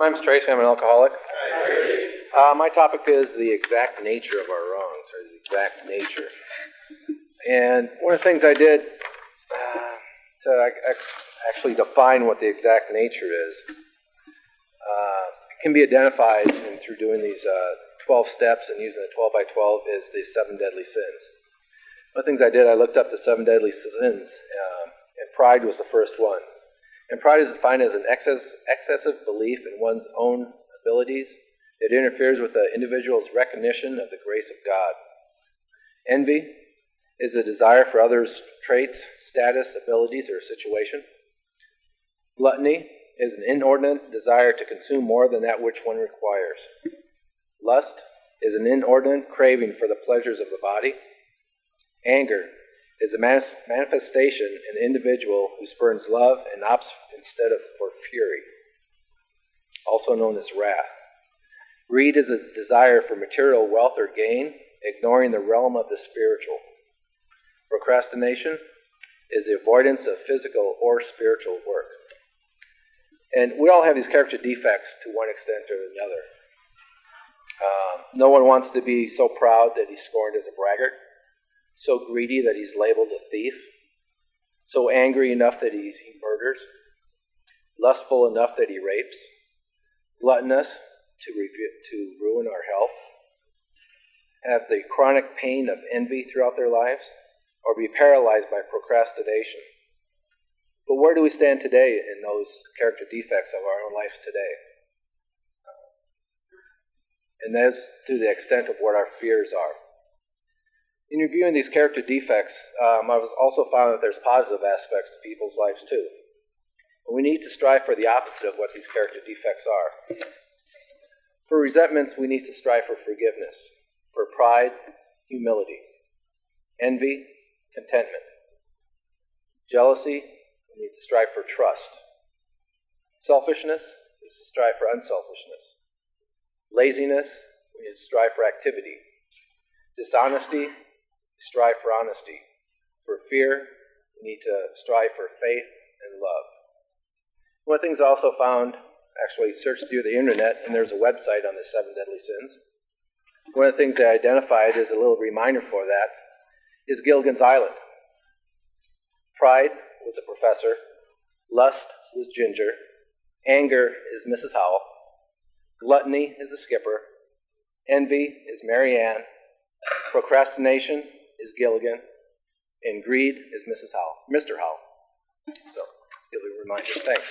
My name's Tracy. I'm an alcoholic. Uh, my topic is the exact nature of our wrongs, or the exact nature. And one of the things I did uh, to actually define what the exact nature is uh, can be identified through doing these uh, 12 steps and using a 12 by 12 is the seven deadly sins. One of the things I did, I looked up the seven deadly sins, um, and pride was the first one. And pride is defined as an excess, excessive belief in one's own abilities. It interferes with the individual's recognition of the grace of God. Envy is a desire for others' traits, status, abilities, or situation. Gluttony is an inordinate desire to consume more than that which one requires. Lust is an inordinate craving for the pleasures of the body. Anger is a manifestation in an individual who spurns love and opts instead of for fury, also known as wrath. Greed is a desire for material wealth or gain, ignoring the realm of the spiritual. Procrastination is the avoidance of physical or spiritual work. And we all have these character defects to one extent or another. Um, no one wants to be so proud that he's scorned as a braggart so greedy that he's labeled a thief, so angry enough that he, murders, lustful enough that he rapes, gluttonous to, to ruin our health, have the chronic pain of envy throughout their lives, or be paralyzed by procrastination. But where do we stand today in those character defects of our own lives today? And that's to the extent of what our fears are. In reviewing these character defects, um, I've also found that there's positive aspects to people's lives too. We need to strive for the opposite of what these character defects are. For resentments, we need to strive for forgiveness. For pride, humility. Envy, contentment. Jealousy, we need to strive for trust. Selfishness is to strive for unselfishness. Laziness, we need to strive for activity. Dishonesty, strive for honesty. For fear, we need to strive for faith and love. One of the things I also found, actually searched through the internet, and there's a website on the seven deadly sins. One of the things they identified as a little reminder for that is Gilligan's Island. Pride was a professor, lust was Ginger, anger is Mrs. Howell, gluttony is the skipper, envy is Mary Ann, procrastination is Gilligan, and greed is Mrs. Howell, Mr. Howell. So, give a reminder. Thanks.